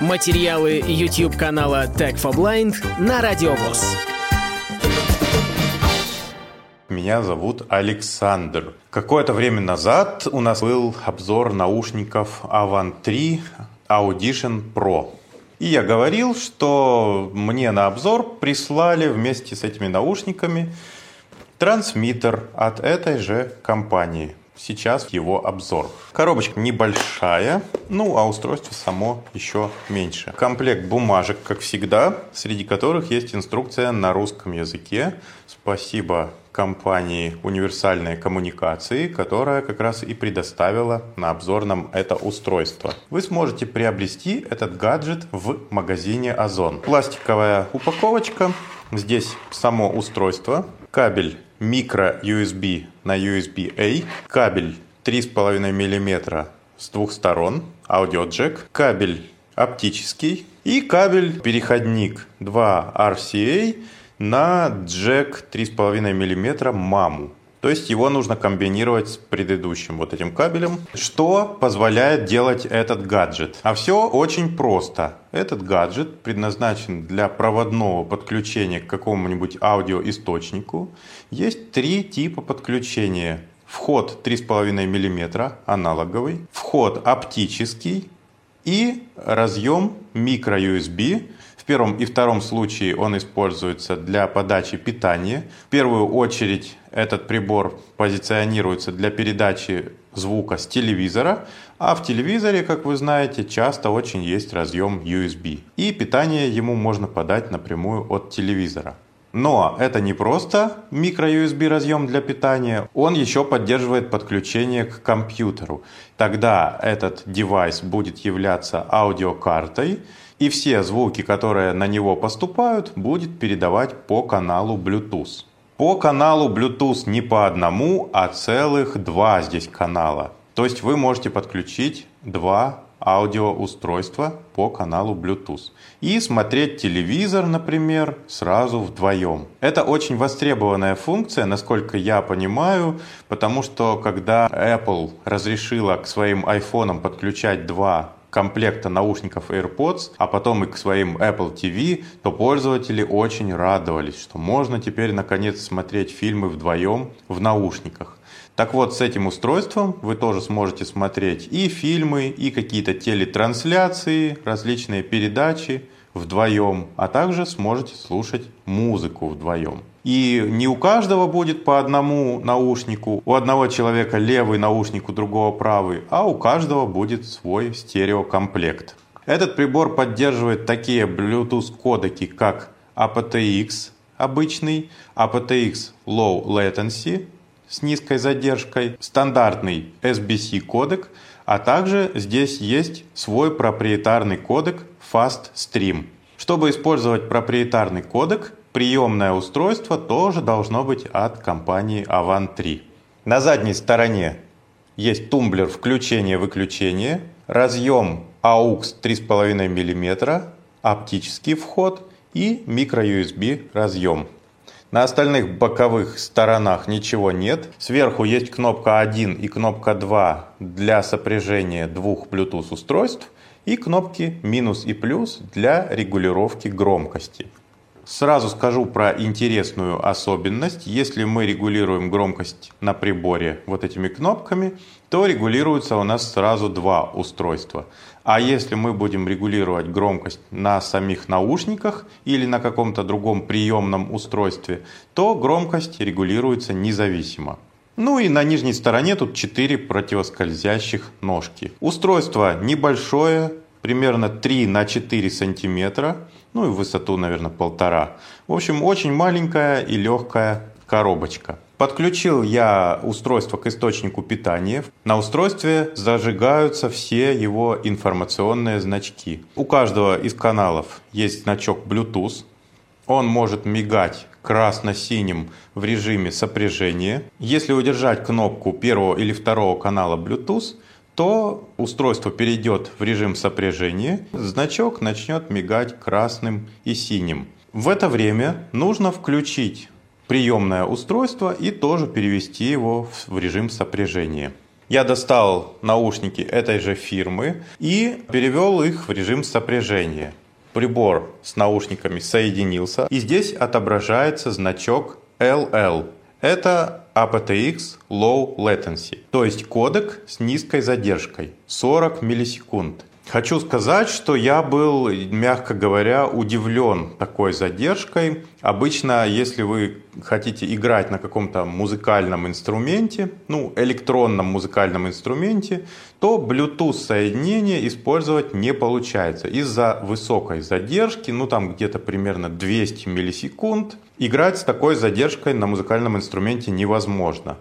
Материалы YouTube канала Tech for Blind на Радиовоз. Меня зовут Александр. Какое-то время назад у нас был обзор наушников Avant 3 Audition Pro. И я говорил, что мне на обзор прислали вместе с этими наушниками трансмиттер от этой же компании. Сейчас его обзор. Коробочка небольшая, ну а устройство само еще меньше. Комплект бумажек, как всегда, среди которых есть инструкция на русском языке. Спасибо компании «Универсальные коммуникации», которая как раз и предоставила на обзор нам это устройство. Вы сможете приобрести этот гаджет в магазине Озон. Пластиковая упаковочка, здесь само устройство, кабель микро USB на USB-A, кабель 3,5 мм с двух сторон, аудиоджек, кабель оптический и кабель-переходник 2 RCA на джек 3,5 мм маму. То есть его нужно комбинировать с предыдущим вот этим кабелем, что позволяет делать этот гаджет. А все очень просто. Этот гаджет предназначен для проводного подключения к какому-нибудь аудиоисточнику. Есть три типа подключения. Вход 3,5 мм аналоговый, вход оптический и разъем micro-USB первом и втором случае он используется для подачи питания. В первую очередь этот прибор позиционируется для передачи звука с телевизора, а в телевизоре, как вы знаете, часто очень есть разъем USB. И питание ему можно подать напрямую от телевизора. Но это не просто микро-USB разъем для питания, он еще поддерживает подключение к компьютеру. Тогда этот девайс будет являться аудиокартой, и все звуки, которые на него поступают, будет передавать по каналу Bluetooth. По каналу Bluetooth не по одному, а целых два здесь канала. То есть вы можете подключить два аудиоустройства по каналу Bluetooth. И смотреть телевизор, например, сразу вдвоем. Это очень востребованная функция, насколько я понимаю, потому что когда Apple разрешила к своим айфонам подключать два комплекта наушников AirPods, а потом и к своим Apple TV, то пользователи очень радовались, что можно теперь наконец смотреть фильмы вдвоем в наушниках. Так вот, с этим устройством вы тоже сможете смотреть и фильмы, и какие-то телетрансляции, различные передачи вдвоем, а также сможете слушать музыку вдвоем. И не у каждого будет по одному наушнику, у одного человека левый наушник, у другого правый, а у каждого будет свой стереокомплект. Этот прибор поддерживает такие Bluetooth кодеки, как aptX обычный, aptX Low Latency с низкой задержкой, стандартный SBC кодек, а также здесь есть свой проприетарный кодек Fast Stream. Чтобы использовать проприетарный кодек, приемное устройство тоже должно быть от компании Avant 3. На задней стороне есть тумблер включения-выключения, разъем AUX 3,5 мм, оптический вход и micro-USB разъем. На остальных боковых сторонах ничего нет. Сверху есть кнопка 1 и кнопка 2 для сопряжения двух Bluetooth устройств и кнопки минус и плюс для регулировки громкости. Сразу скажу про интересную особенность. Если мы регулируем громкость на приборе вот этими кнопками, то регулируется у нас сразу два устройства. А если мы будем регулировать громкость на самих наушниках или на каком-то другом приемном устройстве, то громкость регулируется независимо. Ну и на нижней стороне тут 4 противоскользящих ножки. Устройство небольшое, примерно 3 на 4 сантиметра ну и высоту, наверное, полтора. В общем, очень маленькая и легкая коробочка. Подключил я устройство к источнику питания. На устройстве зажигаются все его информационные значки. У каждого из каналов есть значок Bluetooth. Он может мигать красно-синим в режиме сопряжения. Если удержать кнопку первого или второго канала Bluetooth, то устройство перейдет в режим сопряжения, значок начнет мигать красным и синим. В это время нужно включить приемное устройство и тоже перевести его в режим сопряжения. Я достал наушники этой же фирмы и перевел их в режим сопряжения. Прибор с наушниками соединился, и здесь отображается значок LL. Это aptX Low Latency, то есть кодек с низкой задержкой 40 миллисекунд. Хочу сказать, что я был, мягко говоря, удивлен такой задержкой. Обычно, если вы хотите играть на каком-то музыкальном инструменте, ну, электронном музыкальном инструменте, то Bluetooth соединение использовать не получается из-за высокой задержки, ну, там где-то примерно 200 миллисекунд. Играть с такой задержкой на музыкальном инструменте невозможно.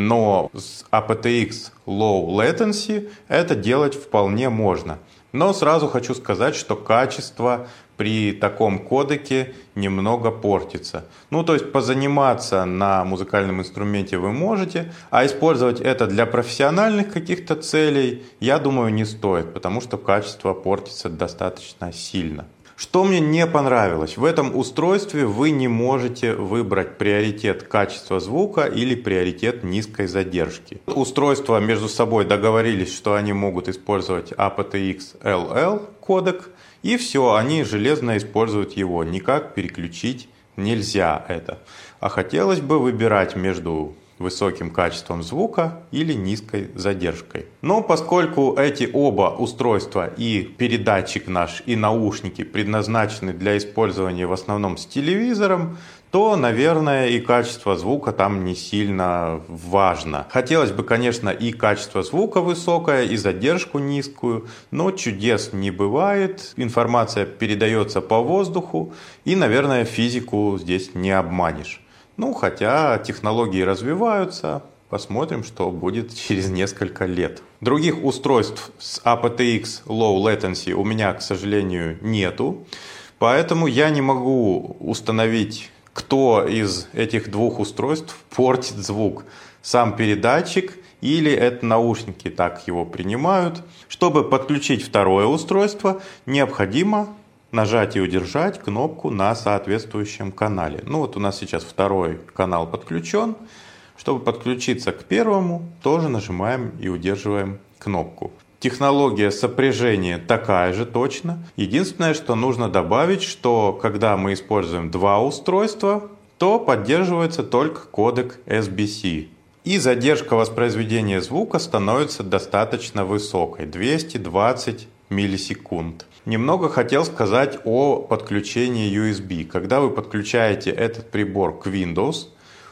Но с aptX Low Latency это делать вполне можно. Но сразу хочу сказать, что качество при таком кодеке немного портится. Ну, то есть позаниматься на музыкальном инструменте вы можете, а использовать это для профессиональных каких-то целей, я думаю, не стоит, потому что качество портится достаточно сильно. Что мне не понравилось? В этом устройстве вы не можете выбрать приоритет качества звука или приоритет низкой задержки. Устройства между собой договорились, что они могут использовать aptX LL кодек, и все, они железно используют его. Никак переключить нельзя это. А хотелось бы выбирать между высоким качеством звука или низкой задержкой. Но поскольку эти оба устройства и передатчик наш и наушники предназначены для использования в основном с телевизором, то, наверное, и качество звука там не сильно важно. Хотелось бы, конечно, и качество звука высокое, и задержку низкую, но чудес не бывает. Информация передается по воздуху, и, наверное, физику здесь не обманешь. Ну, хотя технологии развиваются, посмотрим, что будет через несколько лет. Других устройств с aptX Low Latency у меня, к сожалению, нету, поэтому я не могу установить, кто из этих двух устройств портит звук. Сам передатчик или это наушники так его принимают. Чтобы подключить второе устройство, необходимо нажать и удержать кнопку на соответствующем канале. Ну вот у нас сейчас второй канал подключен. Чтобы подключиться к первому, тоже нажимаем и удерживаем кнопку. Технология сопряжения такая же точно. Единственное, что нужно добавить, что когда мы используем два устройства, то поддерживается только кодек SBC. И задержка воспроизведения звука становится достаточно высокой, 220 миллисекунд. Немного хотел сказать о подключении USB. Когда вы подключаете этот прибор к Windows,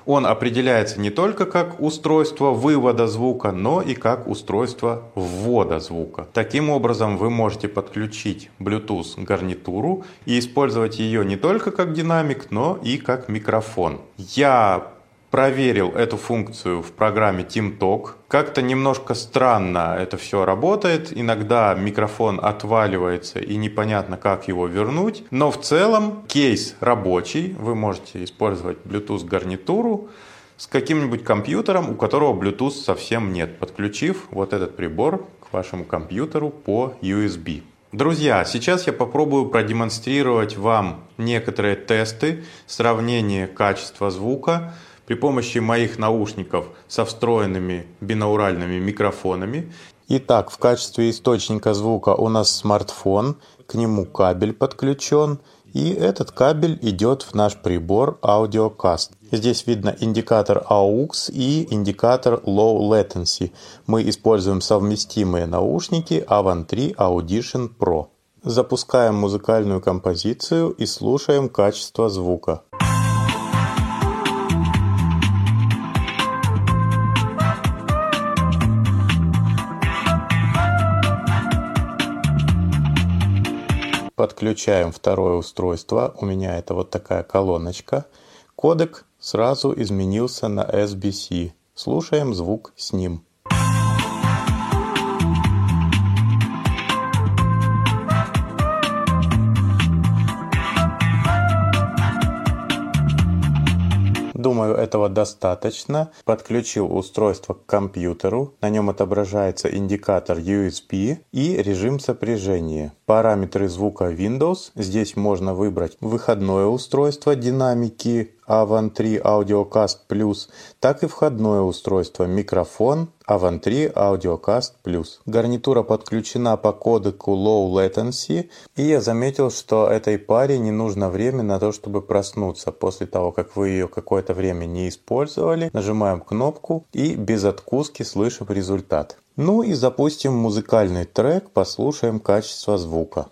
он определяется не только как устройство вывода звука, но и как устройство ввода звука. Таким образом, вы можете подключить Bluetooth гарнитуру и использовать ее не только как динамик, но и как микрофон. Я проверил эту функцию в программе TeamTalk. Как-то немножко странно это все работает. Иногда микрофон отваливается и непонятно, как его вернуть. Но в целом кейс рабочий. Вы можете использовать Bluetooth гарнитуру с каким-нибудь компьютером, у которого Bluetooth совсем нет, подключив вот этот прибор к вашему компьютеру по USB. Друзья, сейчас я попробую продемонстрировать вам некоторые тесты сравнения качества звука при помощи моих наушников со встроенными бинауральными микрофонами. Итак, в качестве источника звука у нас смартфон, к нему кабель подключен, и этот кабель идет в наш прибор AudioCast. Здесь видно индикатор AUX и индикатор Low Latency. Мы используем совместимые наушники Avan 3 Audition Pro. Запускаем музыкальную композицию и слушаем качество звука. Подключаем второе устройство. У меня это вот такая колоночка. Кодек сразу изменился на SBC. Слушаем звук с ним. Думаю, этого достаточно. Подключил устройство к компьютеру. На нем отображается индикатор USB и режим сопряжения. Параметры звука Windows. Здесь можно выбрать выходное устройство динамики Avan 3 AudioCast Plus, так и входное устройство микрофон Avan 3 AudioCast Plus. Гарнитура подключена по кодеку Low Latency, и я заметил, что этой паре не нужно время на то, чтобы проснуться. После того, как вы ее какое-то время не использовали, нажимаем кнопку и без откуски слышим результат. Ну и запустим музыкальный трек, послушаем качество звука.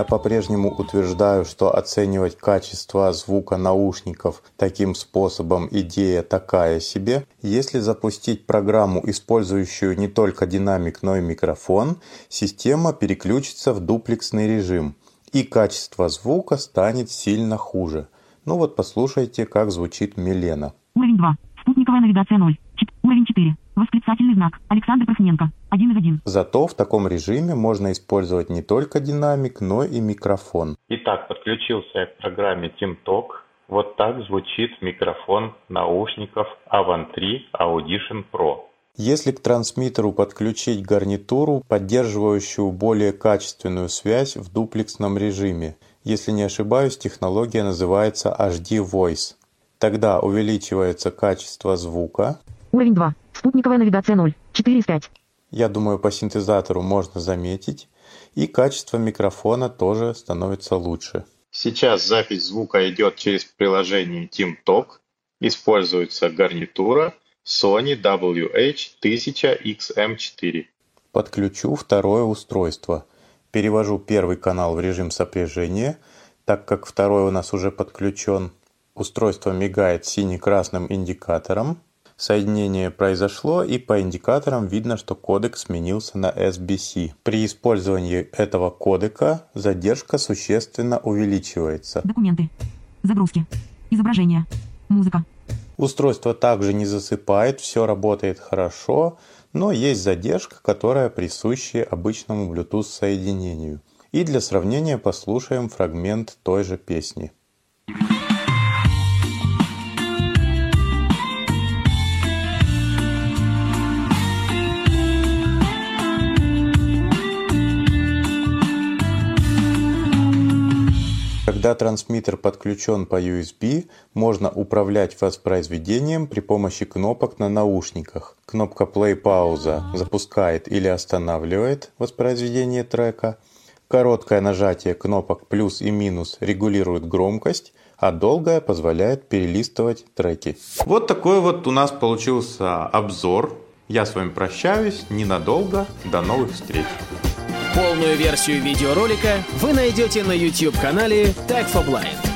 Я по-прежнему утверждаю, что оценивать качество звука наушников таким способом идея такая себе. Если запустить программу, использующую не только динамик, но и микрофон, система переключится в дуплексный режим, и качество звука станет сильно хуже. Ну вот послушайте, как звучит Милена. Уровень 2. Спутниковая навигация 0. Уровень 4. Восклицательный знак. Александр Прохненко. Один из один. Зато в таком режиме можно использовать не только динамик, но и микрофон. Итак, подключился я к программе TeamTalk. Вот так звучит микрофон наушников Avan 3 Audition Pro. Если к трансмиттеру подключить гарнитуру, поддерживающую более качественную связь в дуплексном режиме, если не ошибаюсь, технология называется HD Voice. Тогда увеличивается качество звука, Уровень 2. Спутниковая навигация 0. 4 из 5. Я думаю, по синтезатору можно заметить. И качество микрофона тоже становится лучше. Сейчас запись звука идет через приложение TeamTalk. Используется гарнитура Sony WH-1000XM4. Подключу второе устройство. Перевожу первый канал в режим сопряжения, так как второй у нас уже подключен. Устройство мигает сине-красным индикатором. Соединение произошло, и по индикаторам видно, что кодек сменился на SBC. При использовании этого кодека задержка существенно увеличивается. Документы. Загрузки. Изображение. Музыка. Устройство также не засыпает, все работает хорошо, но есть задержка, которая присуща обычному Bluetooth соединению. И для сравнения послушаем фрагмент той же песни. Когда трансмиттер подключен по USB, можно управлять воспроизведением при помощи кнопок на наушниках. Кнопка Play пауза запускает или останавливает воспроизведение трека. Короткое нажатие кнопок плюс и минус регулирует громкость, а долгое позволяет перелистывать треки. Вот такой вот у нас получился обзор. Я с вами прощаюсь ненадолго. До новых встреч! Полную версию видеоролика вы найдете на YouTube-канале Tag for Blind.